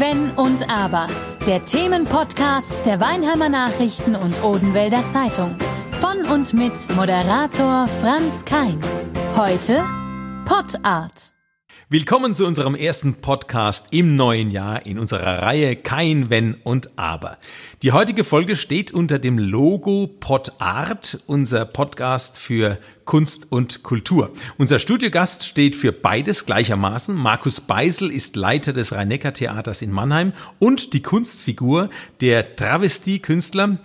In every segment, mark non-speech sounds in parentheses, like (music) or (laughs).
Wenn und Aber. Der Themenpodcast der Weinheimer Nachrichten und Odenwälder Zeitung. Von und mit Moderator Franz Kein. Heute Pottart. Willkommen zu unserem ersten Podcast im neuen Jahr in unserer Reihe Kein Wenn und Aber. Die heutige Folge steht unter dem Logo Pod Art, unser Podcast für Kunst und Kultur. Unser Studiogast steht für beides gleichermaßen. Markus Beisel ist Leiter des Rhein-Neckar-Theaters in Mannheim und die Kunstfigur der Travestie-Künstler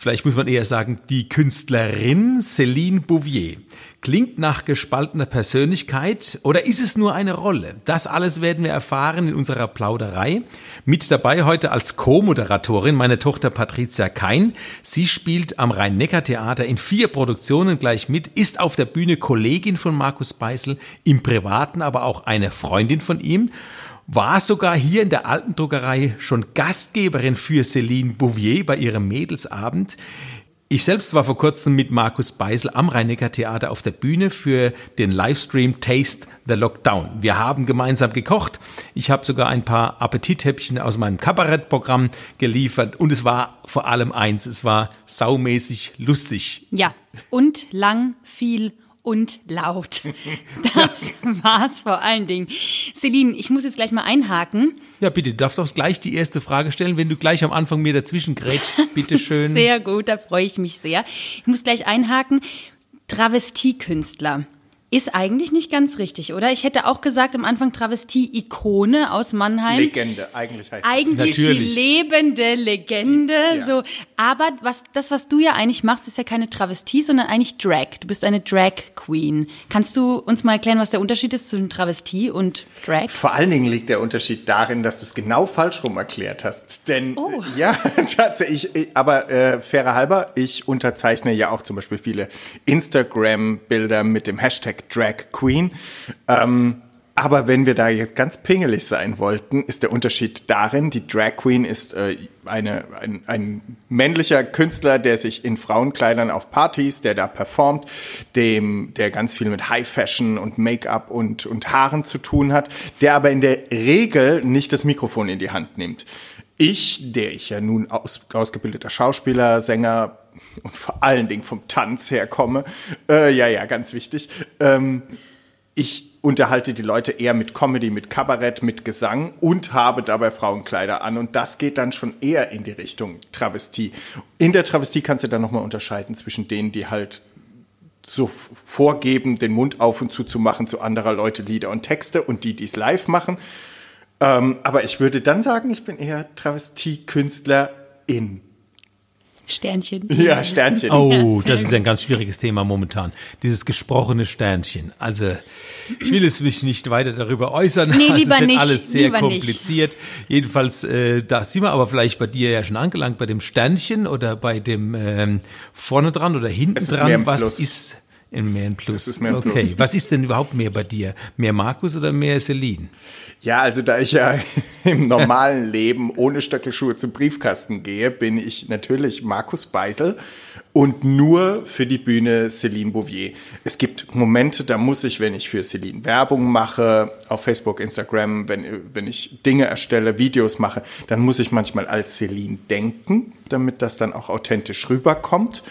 vielleicht muss man eher sagen, die Künstlerin Céline Bouvier. Klingt nach gespaltener Persönlichkeit oder ist es nur eine Rolle? Das alles werden wir erfahren in unserer Plauderei. Mit dabei heute als Co-Moderatorin meine Tochter Patricia Kein. Sie spielt am Rhein-Neckar-Theater in vier Produktionen gleich mit, ist auf der Bühne Kollegin von Markus Beisel, im Privaten aber auch eine Freundin von ihm war sogar hier in der alten Druckerei schon Gastgeberin für Céline Bouvier bei ihrem Mädelsabend. Ich selbst war vor kurzem mit Markus Beisel am rhein Theater auf der Bühne für den Livestream Taste the Lockdown. Wir haben gemeinsam gekocht. Ich habe sogar ein paar Appetithäppchen aus meinem Kabarettprogramm geliefert und es war vor allem eins, es war saumäßig lustig. Ja, und lang, viel und laut. (laughs) Das war's vor allen Dingen. Celine, ich muss jetzt gleich mal einhaken. Ja, bitte, du darfst doch gleich die erste Frage stellen, wenn du gleich am Anfang mir dazwischen grätschst, bitteschön. Sehr gut, da freue ich mich sehr. Ich muss gleich einhaken. Travestiekünstler ist eigentlich nicht ganz richtig, oder? Ich hätte auch gesagt am Anfang Travestie-Ikone aus Mannheim. Legende, eigentlich heißt Eigentlich das. die lebende Legende. Die, ja. So, aber was das, was du ja eigentlich machst, ist ja keine Travestie, sondern eigentlich Drag. Du bist eine Drag Queen. Kannst du uns mal erklären, was der Unterschied ist zwischen Travestie und Drag? Vor allen Dingen liegt der Unterschied darin, dass du es genau falsch rum erklärt hast. Denn Oh. äh, ja, (laughs) tatsächlich, äh, aber äh, fairer halber, ich unterzeichne ja auch zum Beispiel viele Instagram-Bilder mit dem Hashtag Drag Queen. Ähm, aber wenn wir da jetzt ganz pingelig sein wollten, ist der Unterschied darin, die Drag Queen ist äh, eine, ein, ein männlicher Künstler, der sich in Frauenkleidern auf Partys, der da performt, dem, der ganz viel mit High Fashion und Make-up und, und Haaren zu tun hat, der aber in der Regel nicht das Mikrofon in die Hand nimmt. Ich, der ich ja nun aus, ausgebildeter Schauspieler, Sänger und vor allen Dingen vom Tanz herkomme, äh, ja, ja, ganz wichtig, ähm, ich unterhalte die Leute eher mit Comedy, mit Kabarett, mit Gesang und habe dabei Frauenkleider an. Und das geht dann schon eher in die Richtung Travestie. In der Travestie kannst du dann nochmal unterscheiden zwischen denen, die halt so vorgeben, den Mund auf und zu zu machen zu anderer Leute Lieder und Texte und die, die es live machen. Ähm, aber ich würde dann sagen, ich bin eher Travestie-Künstlerin. Sternchen. Ja, Sternchen. Oh, das ist ein ganz schwieriges Thema momentan. Dieses gesprochene Sternchen. Also, ich will es mich nicht weiter darüber äußern. Nee, (laughs) lieber es wird nicht, alles sehr lieber nicht. kompliziert. Jedenfalls, äh, da sind wir aber vielleicht bei dir ja schon angelangt, bei dem Sternchen oder bei dem ähm, vorne dran oder hinten Es ist dran. mehr ein Was Plus. ist in mehr ein Plus? Ist ein okay. Plus. Was ist denn überhaupt mehr bei dir? Mehr Markus oder mehr Celine? Ja, also da ich ja (laughs) im normalen Leben ohne Stöckelschuhe zum Briefkasten gehe, bin ich natürlich Markus Beisel und nur für die Bühne Céline Bouvier. Es gibt Momente, da muss ich, wenn ich für Céline Werbung mache, auf Facebook, Instagram, wenn, wenn ich Dinge erstelle, Videos mache, dann muss ich manchmal als Céline denken, damit das dann auch authentisch rüberkommt.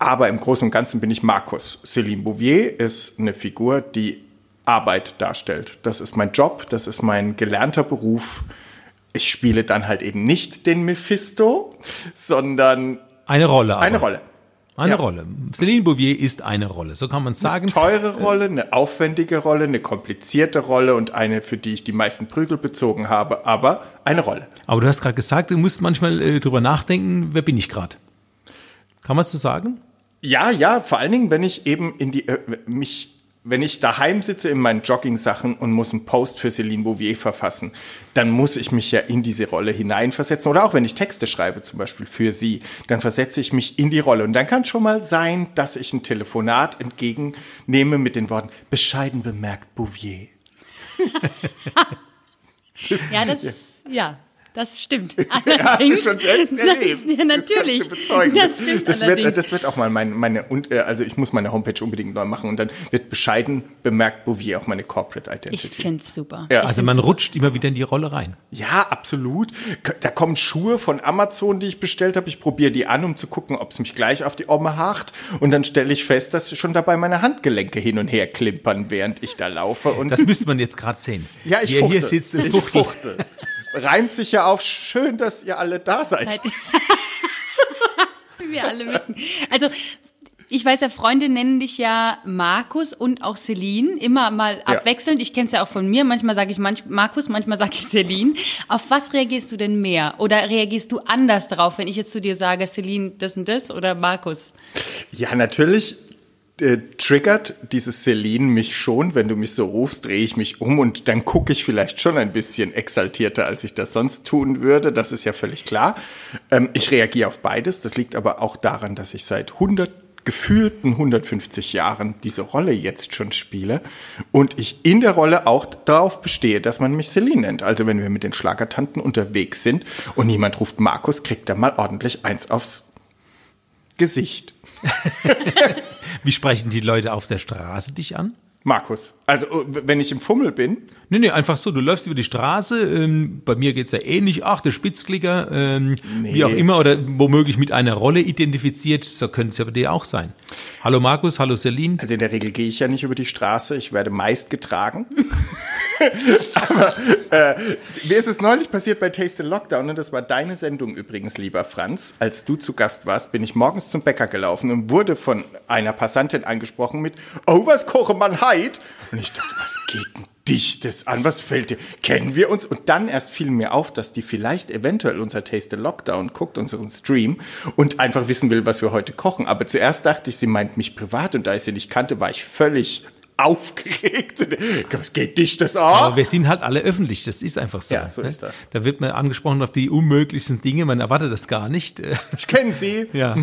Aber im Großen und Ganzen bin ich Markus. Céline Bouvier ist eine Figur, die Arbeit darstellt. Das ist mein Job, das ist mein gelernter Beruf. Ich spiele dann halt eben nicht den Mephisto, sondern Eine Rolle. Aber. eine Rolle. Eine Ja. Rolle. Celine Bouvier ist eine Rolle. So kann man es sagen. Teure Rolle, eine aufwendige Rolle, eine komplizierte Rolle und eine, für die ich die meisten Prügel bezogen habe, aber eine Rolle. Aber du hast gerade gesagt, du musst manchmal äh, drüber nachdenken, wer bin ich gerade? Kann man es so sagen? Ja, ja, vor allen Dingen, wenn ich eben in die, äh, mich, wenn ich daheim sitze in meinen Jogging-Sachen und muss einen Post für Céline Bouvier verfassen, dann muss ich mich ja in diese Rolle hineinversetzen. Oder auch wenn ich Texte schreibe, zum Beispiel für sie, dann versetze ich mich in die Rolle. Und dann kann es schon mal sein, dass ich ein Telefonat entgegennehme mit den Worten, bescheiden bemerkt Bouvier. (laughs) (laughs) Ja, das, ja. Das stimmt. (laughs) Hast du Allerdings- schon selbst (laughs) erlebt. Das, ja, natürlich. Das, kannst du bezeugen. Das Das, stimmt das, wird, allerdings. das wird auch mal meine, meine und, äh, also ich muss meine Homepage unbedingt neu machen und dann wird bescheiden bemerkt, wo wir auch meine Corporate Ich Identity. finde es super. Ja. Ich Also man super. rutscht immer wieder in die Rolle rein. Ja, absolut. Da kommen Schuhe von Amazon, die ich bestellt habe. Ich probiere die an, um zu gucken, ob es mich gleich auf die Omme hakt. Und dann stelle ich fest, dass schon dabei meine Handgelenke hin und her klimpern, während ich da laufe. Und Das müsste man jetzt gerade sehen. ja, ich Wie er fuchtel. hier sitzt und ich fuchtelt. Reimt sich ja auf schön, dass ihr alle da seid. (laughs) Wie wir alle wissen. Also, ich weiß ja, Freunde nennen dich ja Markus und auch Celine, immer mal Ja. abwechselnd. Ich kenne es ja auch von mir. Manchmal sage ich manch, Markus, manchmal sage ich Celine. Auf was reagierst du denn mehr? Oder reagierst du anders darauf, wenn ich jetzt zu dir sage, Celine, das und das oder Markus? Ja, natürlich äh, triggert dieses Celine mich schon. Wenn du mich so rufst, drehe ich mich um und dann gucke ich vielleicht schon ein bisschen exaltierter, als ich das sonst tun würde. Das ist ja völlig klar. Ähm, ich reagiere auf beides. Das liegt aber auch daran, dass ich seit 100 gefühlten 150 Jahren diese Rolle jetzt schon spiele und ich in der Rolle auch darauf bestehe, dass man mich Celine nennt. Also wenn wir mit den Schlagertanten unterwegs sind und niemand ruft Markus, kriegt er mal ordentlich eins aufs Gesicht. (laughs) Wie sprechen die Leute auf der Straße dich an? Markus. Also, äh, wenn ich im Fummel bin, Nee, nee, einfach so, du läufst über die Straße, ähm, bei mir geht's ja ähnlich, ach, der Spitzklicker, ähm, wie auch immer, oder womöglich mit einer Rolle identifiziert, so könnte es ja bei dir auch sein. Hallo Markus, hallo Celine. also in der Regel gehe ich ja nicht über die Straße, ich werde meist getragen. (laughs) Aber äh, mir ist es neulich passiert bei Taste Lockdown und das war deine Sendung übrigens, lieber Franz. Als du zu Gast warst, bin ich morgens zum Bäcker gelaufen und wurde von einer Passantin angesprochen mit, oh, was koche man heit? Und ich dachte, was geht denn dich das an? Was fällt dir? Kennen wir uns? Und dann erst fiel mir auf, dass die vielleicht eventuell unser Taste Lockdown guckt, unseren Stream und einfach wissen will, was wir heute kochen. Aber zuerst dachte ich, sie meint mich privat und da ich sie nicht kannte, war ich völlig aufgeregt. Was geht dich das an? Aber wir sind halt alle öffentlich, das ist einfach so. Ja, so ne? ist das. Da wird man angesprochen auf die unmöglichsten Dinge, man erwartet das gar nicht. Ich kenne sie. (laughs) Ja.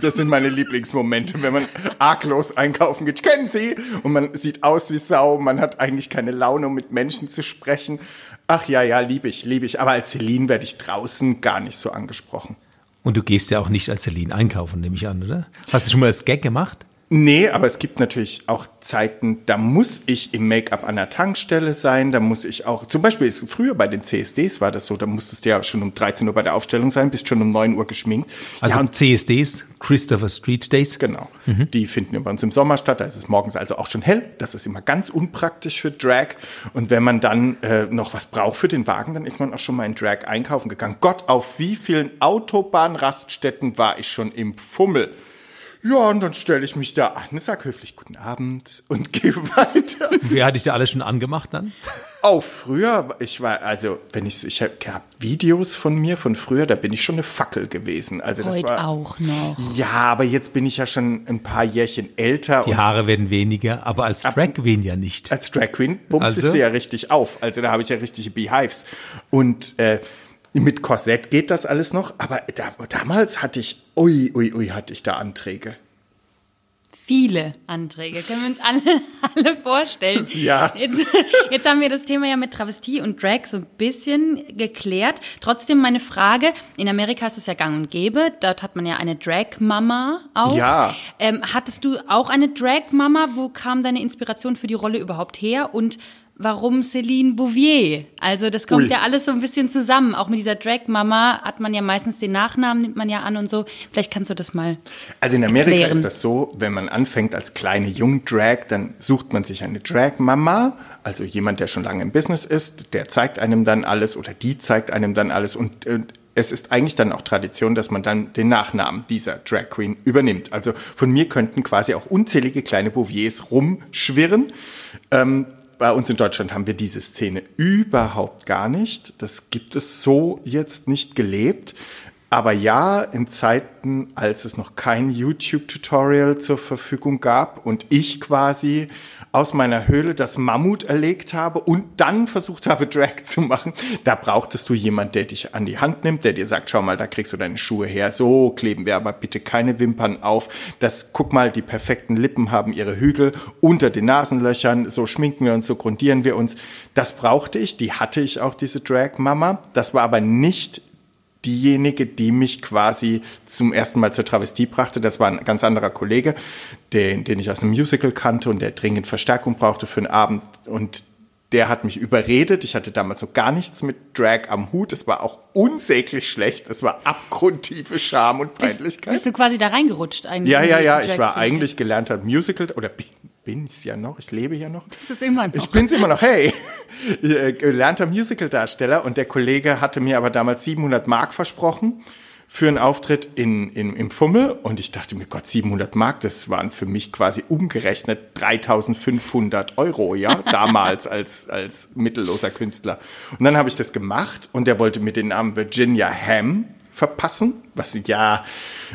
Das sind meine Lieblingsmomente, wenn man arglos einkaufen geht. Ich kenne sie. Und man sieht aus wie Sau. Man hat eigentlich keine Laune, um mit Menschen zu sprechen. Ach ja, ja, liebe ich, liebe ich. Aber als Celine werde ich draußen gar nicht so angesprochen. Und du gehst ja auch nicht als Celine einkaufen, nehme ich an, oder? Hast du schon mal das Gag gemacht? Nee, aber es gibt natürlich auch Zeiten, da muss ich im Make-up an der Tankstelle sein, da muss ich auch, zum Beispiel ist, früher bei den CSDs war das so, da musstest du ja schon um 13 Uhr bei der Aufstellung sein, bist schon um 9 Uhr geschminkt. Also ja, CSDs, Christopher Street Days. Genau. Die finden bei uns im Sommer statt. Da ist es morgens also auch schon hell. Das ist immer ganz unpraktisch für Drag. Und wenn man dann äh, noch was braucht für den Wagen, dann ist man auch schon mal in Drag einkaufen gegangen. Gott, auf wie vielen Autobahnraststätten war ich schon im Fummel? Ja, und dann stelle ich mich da an, sag höflich Guten Abend und (laughs) gehe weiter. Wer hat dich da alles schon angemacht dann? Auch früher, ich war, also, wenn ich, ich habe Videos von mir von früher, da bin ich schon eine Fackel gewesen. Also das Heute war, auch noch. Ja, aber jetzt bin ich ja schon ein paar Jährchen älter. Die und Haare werden weniger, aber als Drag Queen ja nicht. als Drag Queen bumst Also? sie ja richtig auf. Also da habe ich ja richtige Beehives. Und äh, mit Korsett geht das alles noch, aber da, damals hatte ich, ui, ui, ui, hatte ich da Anträge. Viele Anträge, können wir uns alle, (laughs) alle vorstellen. Ja. Jetzt, jetzt haben wir das Thema ja mit Travestie und Drag so ein bisschen geklärt. Trotzdem meine Frage, in Amerika ist es ja gang und gäbe, dort hat man ja eine Drag-Mama auch. Ja. Ähm, hattest du auch eine Drag-Mama? Wo kam deine Inspiration für die Rolle überhaupt her? Und warum Céline Bouvier? Also das kommt Ui. ja alles so ein bisschen zusammen. Auch mit dieser Drag-Mama hat man ja meistens den Nachnamen, nimmt man ja an und so. Vielleicht kannst du das mal Also in Amerika Erklären. ist das so, wenn man anfängt als kleine Jung-Drag, dann sucht man sich eine Drag-Mama, also jemand, der schon lange im Business ist, der zeigt einem dann alles oder die zeigt einem dann alles und äh, es ist eigentlich dann auch Tradition, dass man dann den Nachnamen dieser Drag Queen übernimmt. Also von mir könnten quasi auch unzählige kleine Bouviers rumschwirren. Ähm, bei uns in Deutschland haben wir diese Szene überhaupt gar nicht. Das gibt es so jetzt nicht gelebt. Aber ja, in Zeiten, als es noch kein YouTube-Tutorial zur Verfügung gab und ich quasi aus meiner Höhle das Mammut erlegt habe und dann versucht habe, Drag zu machen, da brauchtest du jemand, der dich an die Hand nimmt, der dir sagt, schau mal, da kriegst du deine Schuhe her, so kleben wir aber bitte keine Wimpern auf. Das, guck mal, die perfekten Lippen haben ihre Hügel unter den Nasenlöchern, so schminken wir uns, so grundieren wir uns. Das brauchte ich, die hatte ich auch, diese Drag-Mama. Das war aber nicht diejenige, die mich quasi zum ersten Mal zur Travestie brachte. Das war ein ganz anderer Kollege, den, den ich aus einem Musical kannte und der dringend Verstärkung brauchte für einen Abend. Und der hat mich überredet. Ich hatte damals noch gar nichts mit Drag am Hut. Es war auch unsäglich schlecht. Es war abgrundtiefe Scham und Peinlichkeit. Bist, bist du quasi da reingerutscht eigentlich? Ja, ja, ja. Ich war eigentlich gelernter Musical oder bin es ja noch, ich lebe ja noch. Das ist immer noch. Ich bin's immer noch, hey. (laughs) Äh, gelernter Musical-Darsteller und der Kollege hatte mir aber damals 700 Mark versprochen für einen Auftritt in, in, im Fummel und ich dachte mir, Gott, 700 Mark, das waren für mich quasi umgerechnet 3500 Euro, ja, (laughs) damals als, als mittelloser Künstler. Und dann habe ich das gemacht und der wollte mir den Namen Virginia Ham verpassen, was ja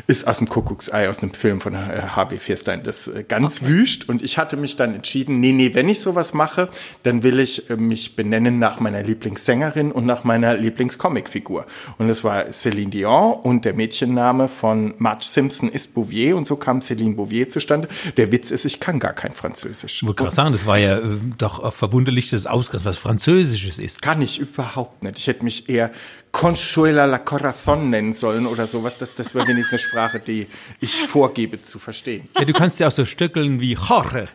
ist aus dem Kuckucksei, aus einem Film von Harvey äh, Fierstein, das äh, ganz okay. wüst. Und ich hatte mich dann entschieden, nee, nee, wenn ich sowas mache, dann will ich äh, mich benennen nach meiner Lieblingssängerin und nach meiner Lieblingscomicfigur. Und das war Céline Dion und der Mädchenname von Marge Simpson ist Bouvier und so kam Céline Bouvier zustande. Der Witz ist, ich kann gar kein Französisch. Ich wollte gerade sagen, das war ja äh, doch verwunderlich, dass ausgerechnet was Französisches ist. Kann ich überhaupt nicht. Ich hätte mich eher Consuela la Corazon nennen sollen oder sowas. Das, das wäre wenigstens eine Sprache, die ich vorgebe zu verstehen. Ja, du kannst ja auch so stöckeln wie Jorge.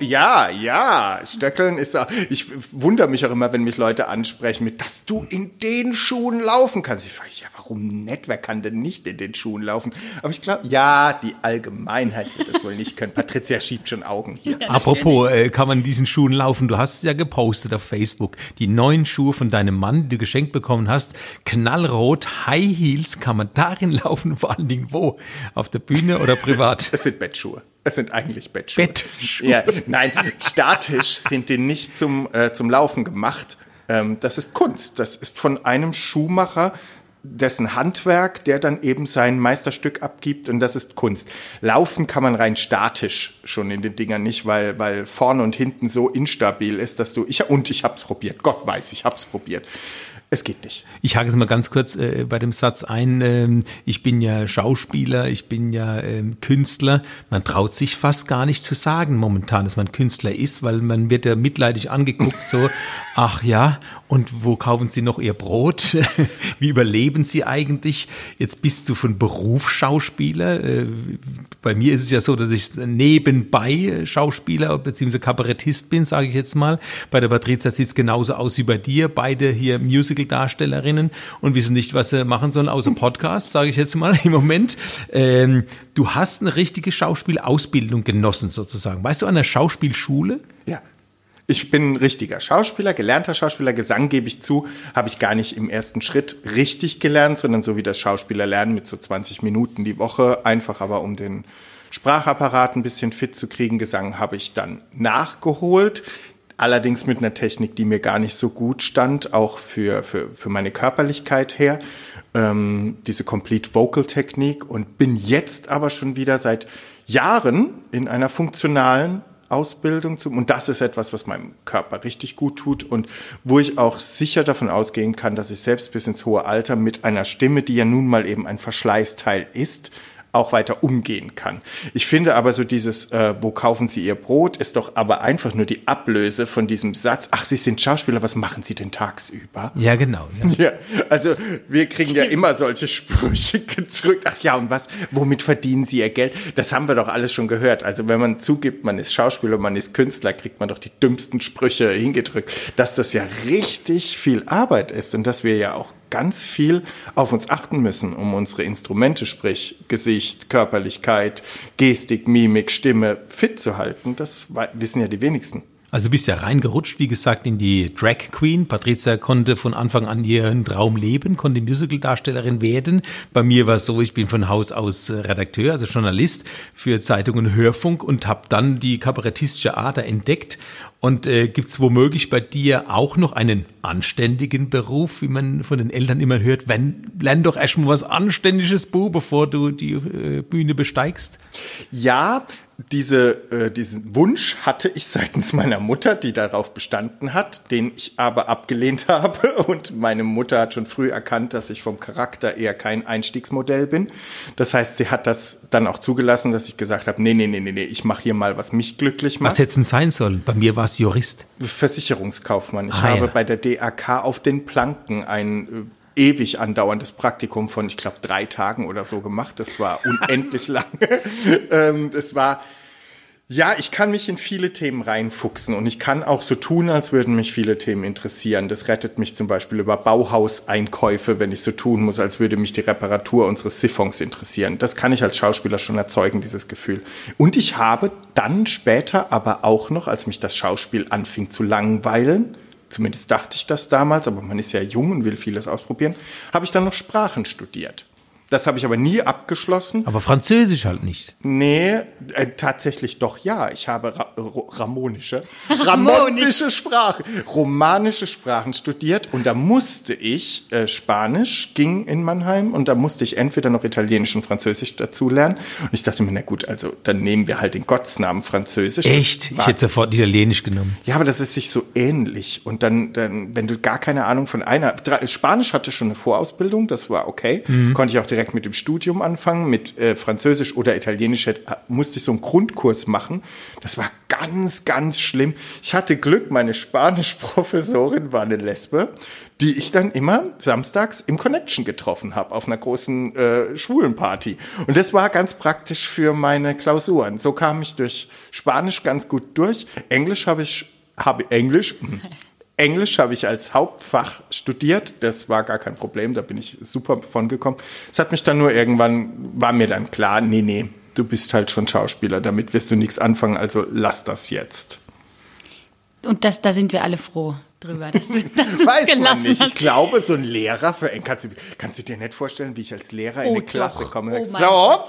Ja, ja, Stöckeln ist, ich wundere mich auch immer, wenn mich Leute ansprechen mit, dass du in den Schuhen laufen kannst. Ich frage, ja, warum nicht? Wer kann denn nicht in den Schuhen laufen? Aber ich glaube, ja, die Allgemeinheit wird das wohl nicht können. Patricia schiebt schon Augen hier. Ja, Apropos, äh, kann man in diesen Schuhen laufen? Du hast es ja gepostet auf Facebook. Die neuen Schuhe von deinem Mann, die du geschenkt bekommen hast, knallrot, High Heels, kann man darin (laughs) laufen? Vor allen Dingen wo? Auf der Bühne oder privat? Es sind Bettschuhe. Es sind eigentlich Bettschuhe. Bettschuhe. Ja, nein, statisch sind die nicht zum, äh, zum Laufen gemacht. Ähm, das ist Kunst. Das ist von einem Schuhmacher, dessen Handwerk, der dann eben sein Meisterstück abgibt und das ist Kunst. Laufen kann man rein statisch schon in den Dingern nicht, weil, weil vorne und hinten so instabil ist, dass du, ich, und ich hab's probiert, Gott weiß, ich hab's probiert. Es geht nicht. Ich hake jetzt mal ganz kurz äh, bei dem Satz ein. Ähm, ich bin ja Schauspieler, ich bin ja ähm, Künstler. Man traut sich fast gar nicht zu sagen momentan, dass man Künstler ist, weil man wird ja mitleidig angeguckt, so, (laughs) ach ja, und wo kaufen Sie noch Ihr Brot? (laughs) Wie überleben Sie eigentlich? Jetzt bist du von Beruf Schauspieler. Äh, bei mir ist es ja so, dass ich nebenbei Schauspieler bzw. Kabarettist bin, sage ich jetzt mal. Bei der Patrizia sieht es genauso aus wie bei dir. Beide hier Music Musical-Darstellerinnen und wissen nicht, was sie machen sollen, außer Podcast, sage ich jetzt mal (laughs) im Moment. Ähm, du hast eine richtige Schauspielausbildung genossen sozusagen. Weißt du, an der Schauspielschule? Ja. Ich bin ein richtiger Schauspieler, gelernter Schauspieler. Gesang gebe ich zu, habe ich gar nicht im ersten Schritt richtig gelernt, sondern so wie das Schauspieler lernen mit so 20 Minuten die Woche, einfach aber um den Sprachapparat ein bisschen fit zu kriegen. Gesang habe ich dann nachgeholt. Allerdings mit einer Technik, die mir gar nicht so gut stand, auch für, für, für meine Körperlichkeit her. Ähm, diese Complete Vocal Technik und bin jetzt aber schon wieder seit Jahren in einer funktionalen Ausbildung zum, und das ist etwas, was meinem Körper richtig gut tut und wo ich auch sicher davon ausgehen kann, dass ich selbst bis ins hohe Alter mit einer Stimme, die ja nun mal eben ein Verschleißteil ist, auch weiter umgehen kann. Ich finde aber so dieses, äh, wo kaufen Sie Ihr Brot, ist doch aber einfach nur die Ablöse von diesem Satz, ach, Sie sind Schauspieler, was machen Sie denn tagsüber? Ja, genau. Ja, (laughs) ja also wir kriegen ja immer solche Sprüche gedrückt. Ach ja, und was, womit verdienen Sie Ihr Geld? Das haben wir doch alles schon gehört. Also wenn man zugibt, man ist Schauspieler, man ist Künstler, kriegt man doch die dümmsten Sprüche hingedrückt, dass das ja richtig viel Arbeit ist und dass wir ja auch ganz viel auf uns achten müssen, um unsere Instrumente, sprich Gesicht, Körperlichkeit, Gestik, Mimik, Stimme fit zu halten. Das wissen ja die wenigsten. Also du bist ja reingerutscht, wie gesagt, in die Drag Queen. Patricia konnte von Anfang an ihren Traum leben, konnte Musical-Darstellerin werden. Bei mir war es so, ich bin von Haus aus Redakteur, also Journalist für Zeitung und Hörfunk und habe dann die kabarettistische Ader entdeckt und äh, gibt es womöglich bei dir auch noch einen anständigen Beruf, wie man von den Eltern immer hört? Wenn, lern doch erstmal was Anständiges, Bu, bevor du die äh, Bühne besteigst. Ja, diese, äh, diesen Wunsch hatte ich seitens meiner Mutter, die darauf bestanden hat, den ich aber abgelehnt (laughs) habe. Und meine Mutter hat schon früh erkannt, dass ich vom Charakter eher kein Einstiegsmodell bin. Das heißt, sie hat das dann auch zugelassen, dass ich gesagt habe, nee, nee, nee, nee, nee, ich mache hier mal, was mich glücklich macht. Was hätte es denn sein sollen? Bei mir war es Jurist. Versicherungskaufmann. Ich Ah, habe ja. bei der DAK auf den Planken ein äh, ewig andauerndes Praktikum von, ich glaube, drei Tagen oder so gemacht. Das war unendlich (laughs) lange. ähm, war, ja, ich kann mich in viele Themen reinfuchsen und ich kann auch so tun, als würden mich viele Themen interessieren. Das rettet mich zum Beispiel über Bauhauseinkäufe, wenn ich so tun muss, als würde mich die Reparatur unseres Siphons interessieren. Das kann ich als Schauspieler schon erzeugen, dieses Gefühl. Und ich habe dann später aber auch noch, als mich das Schauspiel anfing zu langweilen, zumindest dachte ich das damals, aber man ist ja jung und will vieles ausprobieren, habe ich dann noch Sprachen studiert. Das habe ich aber nie abgeschlossen. Aber Französisch halt nicht. Nee, äh, tatsächlich doch ja. Ich habe Ra ramonische, (laughs) Ramonisch. ramontische Sprachen, romanische Sprachen studiert und da musste ich, äh, Spanisch ging in Mannheim und da musste ich entweder noch Italienisch und Französisch dazu lernen. Und ich dachte mir, na gut, also dann nehmen wir halt den Gottesnamen Französisch. Echt? Ich hätte sofort Italienisch genommen. ja, aber das ist sich so ähnlich. Und dann, dann, wenn du gar keine Ahnung von einer, Spanisch hatte schon eine Vorausbildung, das war okay. Konnte ich auch direkt mit dem Studium anfangen. Mit äh, Französisch oder Italienisch hätte- musste ich so einen Grundkurs machen. Das war ganz, ganz schlimm. Ich hatte Glück, meine Spanischprofessorin war eine Lesbe, die ich dann immer samstags im Connection getroffen habe, auf einer großen äh, Schwulenparty. Und das war ganz praktisch für meine Klausuren. So kam ich durch Spanisch ganz gut durch. Englisch habe ich, habe Englisch, hm. Englisch habe ich als Hauptfach studiert. Das war gar kein Problem, da bin ich super von gekommen. Es hat mich dann nur irgendwann, war mir dann klar, nee, nee, du bist halt schon Schauspieler, damit wirst du nichts anfangen, also lass das jetzt. Und das, da sind wir alle froh drüber, dass du, dass (laughs) Weiß man nicht. hast. Ich glaube, so ein Lehrer für kannst du, kannst du dir nicht vorstellen, wie ich als Lehrer in Oh, eine Klasse doch. komme und Oh so, Gott.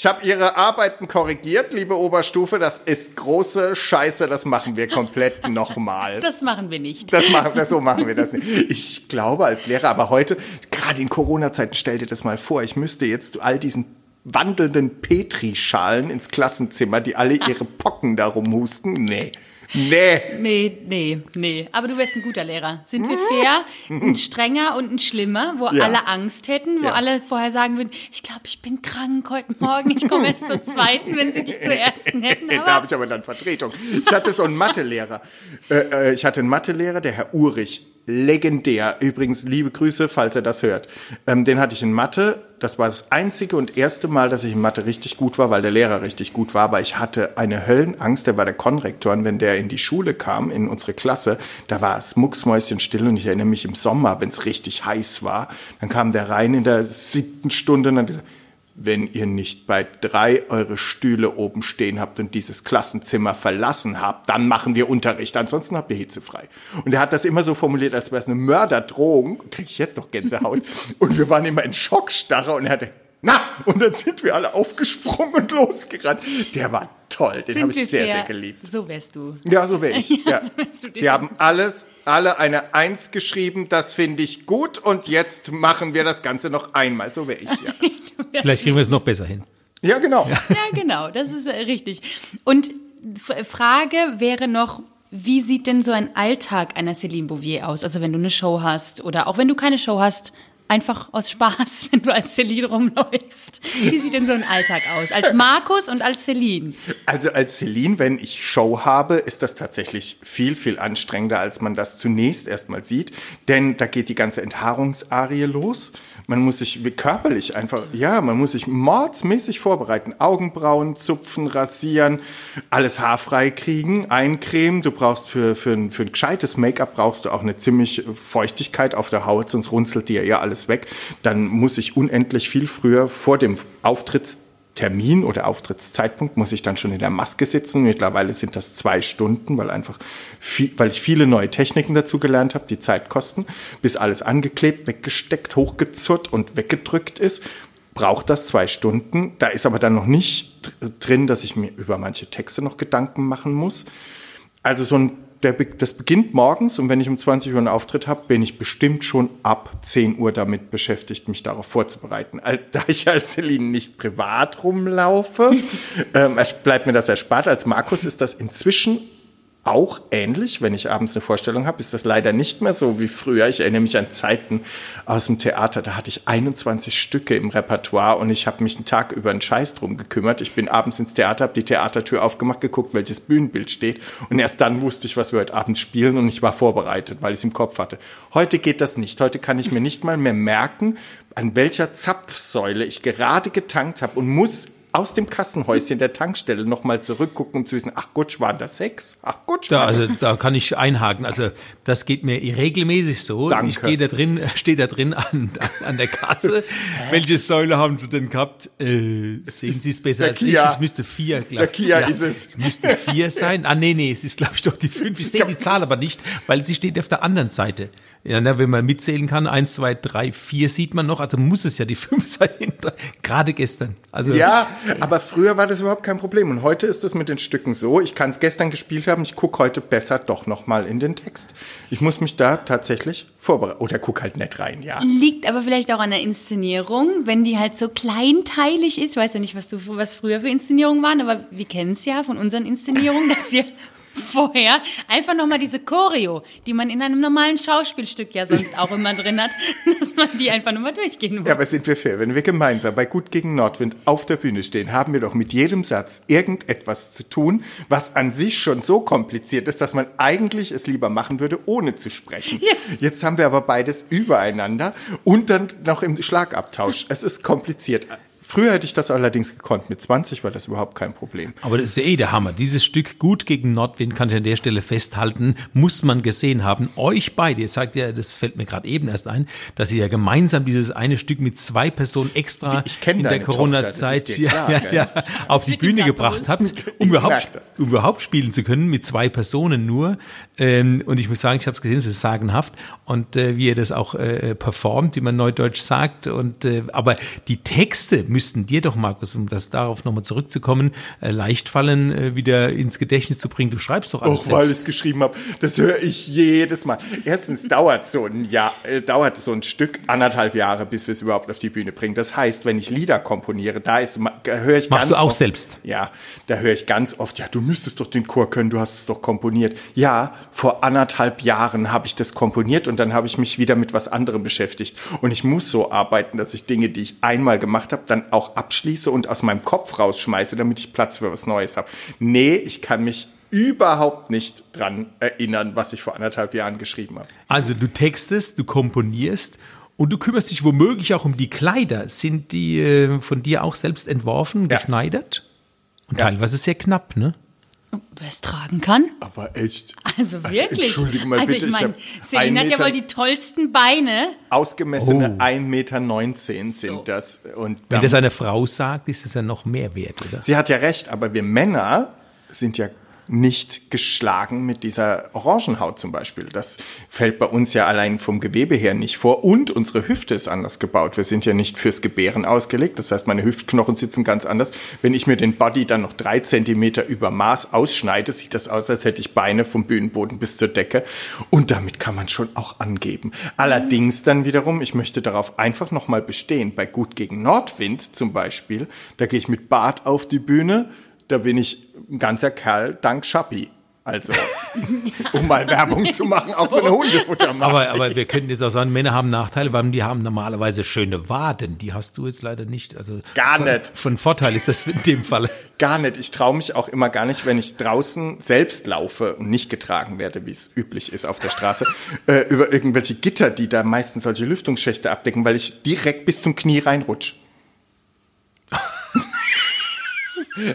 Ich habe Ihre Arbeiten korrigiert, liebe Oberstufe, das ist große Scheiße, das machen wir komplett (laughs) nochmal. Das machen wir nicht. Das machen wir, so machen wir das nicht. Ich glaube als Lehrer, aber heute, gerade in Corona-Zeiten, stell dir das mal vor, ich müsste jetzt zu all diesen wandelnden Petrischalen ins Klassenzimmer, die alle ihre (laughs) Pocken darum husten. Nee. Nee. Nee, nee, nee. Aber du wärst ein guter Lehrer. Sind wir fair? Ein strenger und ein schlimmer, wo Ja. alle Angst hätten, wo Ja. alle vorher sagen würden, ich glaube, ich bin krank heute Morgen, ich komme erst zur zweiten, wenn sie dich zur ersten (laughs) hätten. da Aber habe ich aber dann Vertretung. Ich hatte so einen Mathelehrer. Äh, äh, ich hatte einen Mathelehrer, der Herr Urich. Legendär. Übrigens, liebe Grüße, falls er das hört. Ähm, den hatte ich in Mathe. Das war das einzige und erste Mal, dass ich in Mathe richtig gut war, weil der Lehrer richtig gut war. Aber ich hatte eine Höllenangst. Der war der Konrektor. Und wenn der in die Schule kam, in unsere Klasse, da war es mucksmäuschenstill. Und ich erinnere mich im Sommer, wenn es richtig heiß war, dann kam der rein in der siebten Stunde und dann wenn ihr nicht bei drei eure Stühle oben stehen habt und dieses Klassenzimmer verlassen habt, dann machen wir Unterricht. Ansonsten habt ihr hitzefrei. Und er hat das immer so formuliert, als wäre es eine Mörderdrohung. Kriege ich jetzt noch Gänsehaut. (laughs) und wir waren immer in Schockstarre und er hatte, na! Und dann sind wir alle aufgesprungen und losgerannt. Der war toll. Den habe ich sehr, sehr geliebt. So wärst du. Ja, so wäre ich. (laughs) Ja. so wärst du Sie haben alles, alle eine Eins geschrieben. Das finde ich gut. Und jetzt machen wir das Ganze noch einmal. So wäre ich, ja. (laughs) Vielleicht kriegen wir es noch besser hin. Ja, genau. Ja, genau, das ist äh, richtig. Und Frage wäre noch, wie sieht denn so ein Alltag einer Céline Bouvier aus? Also wenn du eine Show hast oder auch wenn du keine Show hast, einfach aus Spaß, (laughs) wenn du als Celine rumläufst. Wie sieht denn so ein Alltag aus? Als Markus und als Celine. Also als Celine, wenn ich Show habe, ist das tatsächlich viel, viel anstrengender, als man das zunächst erstmal sieht. Denn da geht die ganze Enthaarungsarie los. Man muss sich körperlich einfach, ja, man muss sich mordsmäßig vorbereiten. Augenbrauen zupfen, rasieren, alles haarfrei kriegen, eincremen. Du brauchst für, für, ein, für ein gescheites Make-up brauchst du auch eine ziemlich Feuchtigkeit auf der Haut, sonst runzelt dir ja alles weg. Dann muss ich unendlich viel früher vor dem Auftritts Termin oder Auftrittszeitpunkt muss ich dann schon in der Maske sitzen. Mittlerweile sind das zwei Stunden, weil einfach viel, weil ich viele neue Techniken dazu gelernt habe, die Zeit kosten, bis alles angeklebt, weggesteckt, hochgezurrt und weggedrückt ist. Braucht das zwei Stunden. Da ist aber dann noch nicht dr- drin, dass ich mir über manche Texte noch Gedanken machen muss. Also so ein der, das beginnt morgens und wenn ich um 20 Uhr einen Auftritt habe, bin ich bestimmt schon ab 10 Uhr damit beschäftigt, mich darauf vorzubereiten. (laughs) Da ich als Celine nicht privat rumlaufe, (laughs) ähm, bleibt mir das erspart. Als Markus ist das inzwischen auch ähnlich, wenn ich abends eine Vorstellung habe, ist das leider nicht mehr so wie früher. Ich erinnere mich an Zeiten aus dem Theater, da hatte ich 21 Stücke im Repertoire und ich habe mich einen Tag über einen Scheiß drum gekümmert. Ich bin abends ins Theater, habe die Theatertür aufgemacht, geguckt, welches Bühnenbild steht und erst dann wusste ich, was wir heute Abend spielen und ich war vorbereitet, weil ich es im Kopf hatte. Heute geht das nicht. Heute kann ich mir nicht mal mehr merken, an welcher Zapfsäule ich gerade getankt habe und muss aus dem Kassenhäuschen der Tankstelle nochmal zurückgucken, um zu wissen, ach Gott, waren das sechs? Ach Gott, da, also, da kann ich einhaken. Also das geht mir regelmäßig so. Danke. Ich gehe da drin, (laughs) stehe da drin an, an der Kasse. Welche Säule haben Sie denn gehabt? Äh, sehen Sie es besser Der als Kia. ich? Es müsste vier, glaub Der Kia ist es. Es müsste vier sein. Ah, nee, nee, es ist, glaube ich, doch die fünf. Ich sehe die Zahl aber nicht, weil sie steht auf der anderen Seite. Ja, na, wenn man mitzählen kann, eins, zwei, drei, vier sieht man noch, also muss es ja die (laughs) fünf sein. Gerade gestern. Also Ja, aber früher war das überhaupt kein Problem. Und heute ist es mit den Stücken so, ich kann es gestern gespielt haben, ich gucke heute besser doch nochmal in den Text. Ich muss mich da tatsächlich vorbereiten. Oder guck halt nicht rein, ja. Liegt aber vielleicht auch an der Inszenierung, wenn die halt so kleinteilig ist. Ich weiß ja nicht, was, du, was früher für Inszenierungen waren, aber wir kennen es ja von unseren Inszenierungen, (laughs) dass wir vorher einfach nochmal diese Choreo, die man in einem normalen Schauspielstück ja sonst auch immer drin hat, (laughs) dass man die einfach nochmal durchgehen muss. Ja, aber sind wir fair? Wenn wir gemeinsam bei Gut gegen Nordwind auf der Bühne stehen, haben wir doch mit jedem Satz irgendetwas zu tun, was an sich schon so kompliziert ist, dass man eigentlich es lieber machen würde, ohne zu sprechen. Ja. Jetzt haben wir aber beides übereinander und dann noch im Schlagabtausch. Es ist kompliziert. Früher hätte ich das allerdings gekonnt. Mit 20 war das überhaupt kein Problem. Aber das ist ja eh der Hammer. Dieses Stück gut gegen Nordwind kann ich an der Stelle festhalten, muss man gesehen haben. Euch beide, ihr sagt ja, das fällt mir gerade eben erst ein, dass ihr ja gemeinsam dieses eine Stück mit zwei Personen extra in der Corona-Zeit ja, gell? ja, auf die Bühne gebracht habt, um überhaupt, um überhaupt spielen zu können mit zwei Personen nur. Ähm, und ich muss sagen, ich habe es gesehen, es ist sagenhaft. Und äh, wie ihr das auch äh, performt, wie man neudeutsch sagt. Und äh, aber die Texte müssten dir doch, Markus, um das darauf nochmal zurückzukommen, äh, leicht fallen, äh, wieder ins Gedächtnis zu bringen. Du schreibst doch alles Auch weil ich es geschrieben habe. Das höre ich jedes Mal. Erstens dauert so ein Jahr, äh, dauert so ein Stück anderthalb Jahre, bis wir es überhaupt auf die Bühne bringen. Das heißt, wenn ich Lieder komponiere, da ist, ma- höre ich Machst ganz du auch oft, selbst? Ja, da höre ich ganz oft, ja, du müsstest doch den Chor können, du hast es doch komponiert. Ja, vor anderthalb Jahren habe ich das komponiert und dann habe ich mich wieder mit was anderem beschäftigt. Und ich muss so arbeiten, dass ich Dinge, die ich einmal gemacht habe, dann auch abschließe und aus meinem Kopf rausschmeiße, damit ich Platz für was Neues habe. Nee, ich kann mich überhaupt nicht dran erinnern, was ich vor anderthalb Jahren geschrieben habe. Also du textest, du komponierst und du kümmerst dich womöglich auch um die Kleider. Sind die äh, von dir auch selbst entworfen, Ja. geschneidert? Und Ja. teilweise sehr knapp, ne? Wer es tragen kann? Aber echt. Also wirklich. Entschuldige mal also bitte, ich meine, Celine hat ja wohl die tollsten Beine. Ausgemessene Oh. 1,19 Meter sind So. das. Und Wenn das eine Frau sagt, ist es ja noch mehr wert, oder? Sie hat ja recht, aber wir Männer sind ja nicht geschlagen mit dieser Orangenhaut zum Beispiel. Das fällt bei uns ja allein vom Gewebe her nicht vor. Und unsere Hüfte ist anders gebaut. Wir sind ja nicht fürs Gebären ausgelegt. Das heißt, meine Hüftknochen sitzen ganz anders. Wenn ich mir den Body dann noch drei Zentimeter über Maß ausschneide, sieht das aus, als hätte ich Beine vom Bühnenboden bis zur Decke. Und damit kann man schon auch angeben. Allerdings dann wiederum, ich möchte darauf einfach nochmal bestehen. Bei Gut gegen Nordwind zum Beispiel, da gehe ich mit Bart auf die Bühne. Da bin ich ein ganzer Kerl dank Schappi. Also, um mal Werbung zu machen, auch für eine Hundefuttermarke. Aber, aber wir könnten jetzt auch sagen, Männer haben Nachteile, weil die haben normalerweise schöne Waden. Die hast du jetzt leider nicht. Also Gar von, nicht. Von Vorteil ist das in dem Fall. Gar nicht. Ich traue mich auch immer gar nicht, wenn ich draußen selbst laufe und nicht getragen werde, wie es üblich ist auf der Straße, (laughs) äh, über irgendwelche Gitter, die da meistens solche Lüftungsschächte abdecken, weil ich direkt bis zum Knie reinrutsch.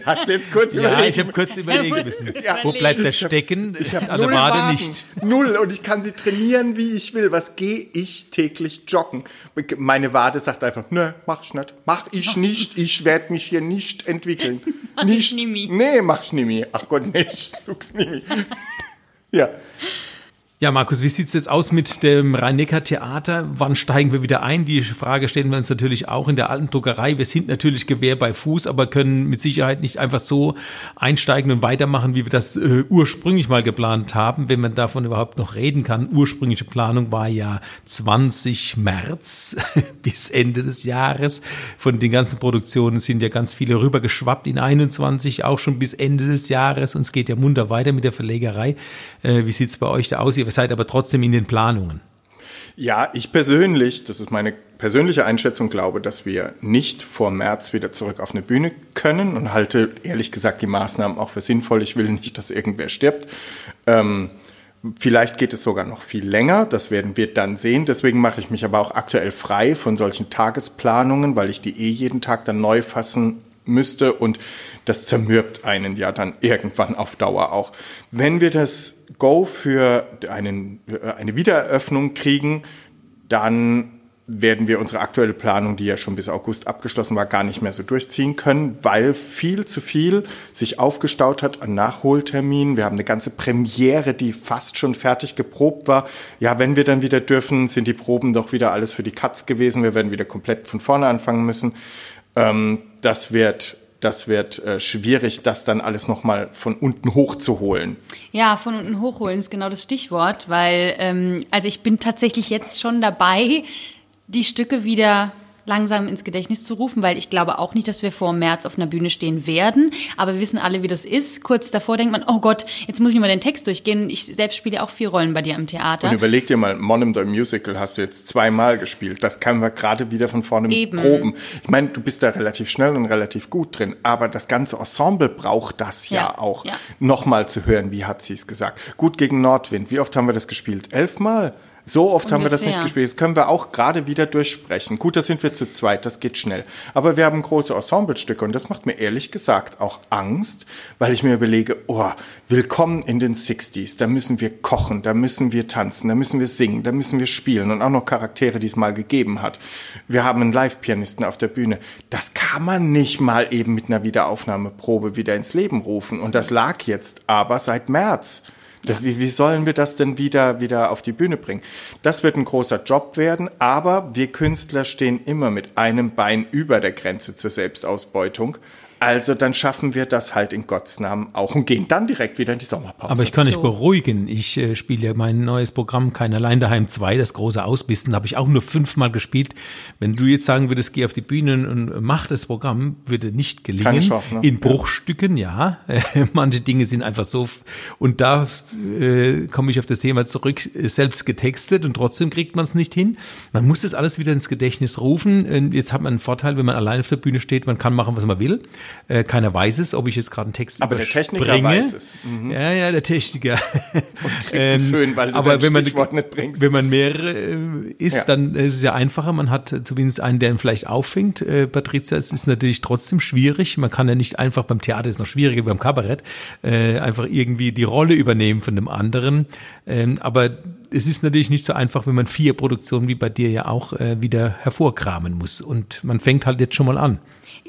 Hast du jetzt kurz Ja, überlegt? ich habe kurz überlegen müssen. Ja. Wo bleibt der Stecken? Ich habe der null Wade Waden. nicht. Null. Und ich kann sie trainieren, wie ich will. Was gehe ich täglich joggen? Meine Wade sagt einfach, nö, mach ich nicht. Mach ich nicht. Ich werde mich hier nicht entwickeln. (laughs) Mach nicht. ich nimmi. Nee, mach ich nimmi. Ach Gott, nicht. (laughs) Lux nimmi. Ja. Ja, Markus, wie sieht's jetzt aus mit dem Rhein-Neckar-Theater? Wann steigen wir wieder ein? Die Frage stellen wir uns natürlich auch in der alten Druckerei. Wir sind natürlich Gewehr bei Fuß, aber können mit Sicherheit nicht einfach so einsteigen und weitermachen, wie wir das äh, ursprünglich mal geplant haben, wenn man davon überhaupt noch reden kann. Ursprüngliche Planung war ja 20 März (laughs) bis Ende des Jahres. Von den ganzen Produktionen sind ja ganz viele rübergeschwappt in 21, auch schon bis Ende des Jahres. Und es geht ja munter weiter mit der Verlegerei. Äh, wie sieht's bei euch da aus? Seid aber trotzdem in den Planungen. Ja, ich persönlich, das ist meine persönliche Einschätzung, glaube, dass wir nicht vor März wieder zurück auf eine Bühne können und halte ehrlich gesagt die Maßnahmen auch für sinnvoll. Ich will nicht, dass irgendwer stirbt. Ähm, vielleicht geht es sogar noch viel länger, das werden wir dann sehen. Deswegen mache ich mich aber auch aktuell frei von solchen Tagesplanungen, weil ich die eh jeden Tag dann neu fassen müsste und das zermürbt einen ja dann irgendwann auf Dauer auch. Wenn wir das Go für einen, eine Wiedereröffnung kriegen, dann werden wir unsere aktuelle Planung, die ja schon bis August abgeschlossen war, gar nicht mehr so durchziehen können, weil viel zu viel sich aufgestaut hat an Nachholterminen. Wir haben eine ganze Premiere, die fast schon fertig geprobt war. Ja, wenn wir dann wieder dürfen, sind die Proben doch wieder alles für die Katz gewesen. Wir werden wieder komplett von vorne anfangen müssen. Ähm, das wird das wird äh, schwierig, das dann alles nochmal von unten hochzuholen. Ja, von unten hochholen ist genau das Stichwort, weil ähm, also ich bin tatsächlich jetzt schon dabei, die Stücke wieder langsam ins Gedächtnis zu rufen, weil ich glaube auch nicht, dass wir vor März auf einer Bühne stehen werden. Aber wir wissen alle, wie das ist. Kurz davor denkt man, oh Gott, jetzt muss ich mal den Text durchgehen. Ich selbst spiele auch vier Rollen bei dir im Theater. Und überleg dir mal, Monum the Musical hast du jetzt zweimal gespielt. Das können wir gerade wieder von vorne Eben. proben. Ich meine, du bist da relativ schnell und relativ gut drin. Aber das ganze Ensemble braucht das ja, ja auch. Ja. Nochmal zu hören, wie hat sie es gesagt. Gut gegen Nordwind. Wie oft haben wir das gespielt? Elfmal? So oft Ungefähr. haben wir das nicht gespielt. Das können wir auch gerade wieder durchsprechen. Gut, da sind wir zu zweit, das geht schnell. Aber wir haben große Ensemblestücke und das macht mir ehrlich gesagt auch Angst, weil ich mir überlege, oh, willkommen in den 60s. Da müssen wir kochen, da müssen wir tanzen, da müssen wir singen, da müssen wir spielen und auch noch Charaktere, die es mal gegeben hat. Wir haben einen Live-Pianisten auf der Bühne. Das kann man nicht mal eben mit einer Wiederaufnahmeprobe wieder ins Leben rufen. Und das lag jetzt aber seit März. Ja. Wie, wie sollen wir das denn wieder, wieder auf die Bühne bringen? Das wird ein großer Job werden, aber wir Künstler stehen immer mit einem Bein über der Grenze zur Selbstausbeutung. Also dann schaffen wir das halt in Gottes Namen auch und gehen dann direkt wieder in die Sommerpause. Aber ich kann dich beruhigen. Ich äh, spiele ja mein neues Programm Kein Allein daheim 2, das große Ausbisten, habe ich auch nur fünfmal gespielt. Wenn du jetzt sagen würdest, geh auf die Bühne und mach das Programm, würde nicht gelingen. Keine Chance, ne? In Bruchstücken, ja. ja. (laughs) Manche Dinge sind einfach so. Und da äh, komme ich auf das Thema zurück, selbst getextet und trotzdem kriegt man es nicht hin. Man muss das alles wieder ins Gedächtnis rufen. Jetzt hat man einen Vorteil, wenn man allein auf der Bühne steht, man kann machen, was man will. Äh, keiner weiß es, ob ich jetzt gerade einen Text Aber der Techniker weiß es. Mhm. Ja, ja, der Techniker. (laughs) ähm, Föhn, weil du aber wenn man, nicht bringst. wenn man mehrere äh, ist, ja. dann ist es ja einfacher. Man hat zumindest einen, der ihn vielleicht auffängt. Äh, Patricia, es ist natürlich trotzdem schwierig. Man kann ja nicht einfach beim Theater, ist noch schwieriger beim Kabarett, äh, einfach irgendwie die Rolle übernehmen von dem anderen. Ähm, aber es ist natürlich nicht so einfach, wenn man vier Produktionen wie bei dir ja auch äh, wieder hervorkramen muss. Und man fängt halt jetzt schon mal an.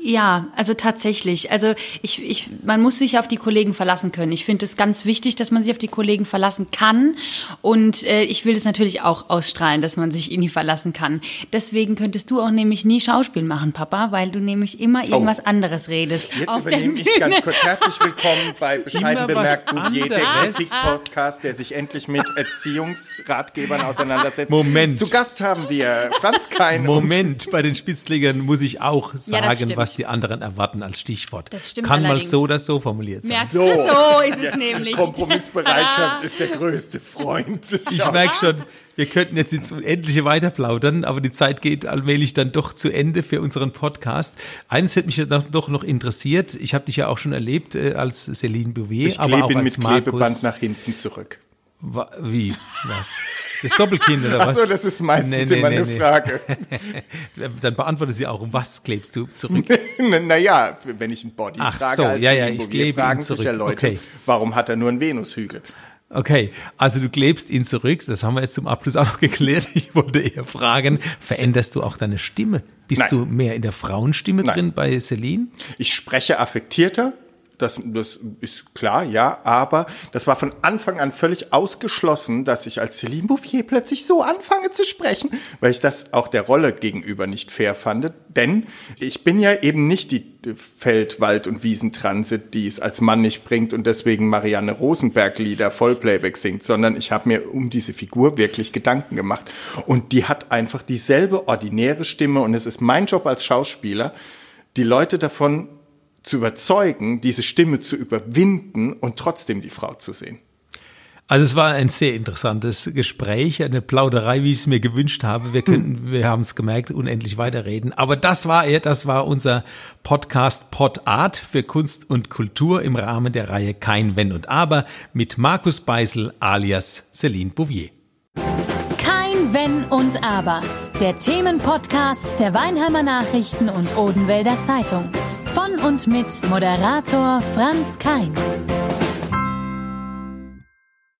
Ja, also tatsächlich. Also ich, ich, man muss sich auf die Kollegen verlassen können. Ich finde es ganz wichtig, dass man sich auf die Kollegen verlassen kann. Und äh, ich will das natürlich auch ausstrahlen, dass man sich in die verlassen kann. Deswegen könntest du auch nämlich nie Schauspiel machen, Papa, weil du nämlich immer oh. irgendwas oh. anderes redest. Jetzt übernehme ich ganz kurz. Herzlich willkommen bei Bescheiden bemerkt Bouvier, der Kritik-Podcast, der sich endlich mit Erziehungsratgebern auseinandersetzt. Moment. Zu Gast haben wir Franz Kein. Moment, bei den Spitzlegern muss ich auch sagen, ja, was die anderen erwarten als Stichwort. Das stimmt Kann allerdings. mal so oder so formuliert sein. Merkst so. so ist es nämlich. Kompromissbereitschaft (laughs) ist der größte Freund. Ich merke schon, wir könnten jetzt ins Unendliche weiter plaudern, aber die Zeit geht allmählich dann doch zu Ende für unseren Podcast. Eines hätte mich doch noch interessiert. Ich habe dich ja auch schon erlebt äh, als Celine Bouvier, ich aber auch als mit Markus. Klebeband nach hinten zurück. Wie? Was? Das Doppelkind oder was? Ach so, das ist meistens nee, nee, immer nee, eine Frage. (laughs) Dann beantworte sie auch, was klebst du zurück? (laughs) naja, wenn ich ein Body Ach trage, so, als ja, ja, ich klebe fragen ihn zurück. sich ja Leute, okay. warum hat er nur einen Venushügel? Okay, also du klebst ihn zurück, das haben wir jetzt zum Abschluss auch noch geklärt. (laughs) Ich wollte eher fragen, veränderst du auch deine Stimme? Bist Nein. du mehr in der Frauenstimme Nein. drin bei Celine? Ich spreche affektierter, Das, das ist klar, ja. Aber das war von Anfang an völlig ausgeschlossen, dass ich als Céline Bouffier plötzlich so anfange zu sprechen, weil ich das auch der Rolle gegenüber nicht fair fand. Denn ich bin ja eben nicht die Feld-, Wald- und Wiesentransit, die es als Mann nicht bringt und deswegen Marianne Rosenberg-Lieder Vollplayback singt, sondern ich habe mir um diese Figur wirklich Gedanken gemacht. Und die hat einfach dieselbe ordinäre Stimme und es ist mein Job als Schauspieler, die Leute davon zu überzeugen, diese Stimme zu überwinden und trotzdem die Frau zu sehen. Also es war ein sehr interessantes Gespräch, eine Plauderei, wie ich es mir gewünscht habe. Wir könnten, hm. wir haben es gemerkt, unendlich weiterreden. Aber das war er, das war unser Podcast Pod Art für Kunst und Kultur im Rahmen der Reihe Kein Wenn und Aber mit Markus Beisel alias Celine Bouvier. Kein Wenn und Aber. Der Themenpodcast der Weinheimer Nachrichten und Odenwälder Zeitung. Von und mit Moderator Franz Kein.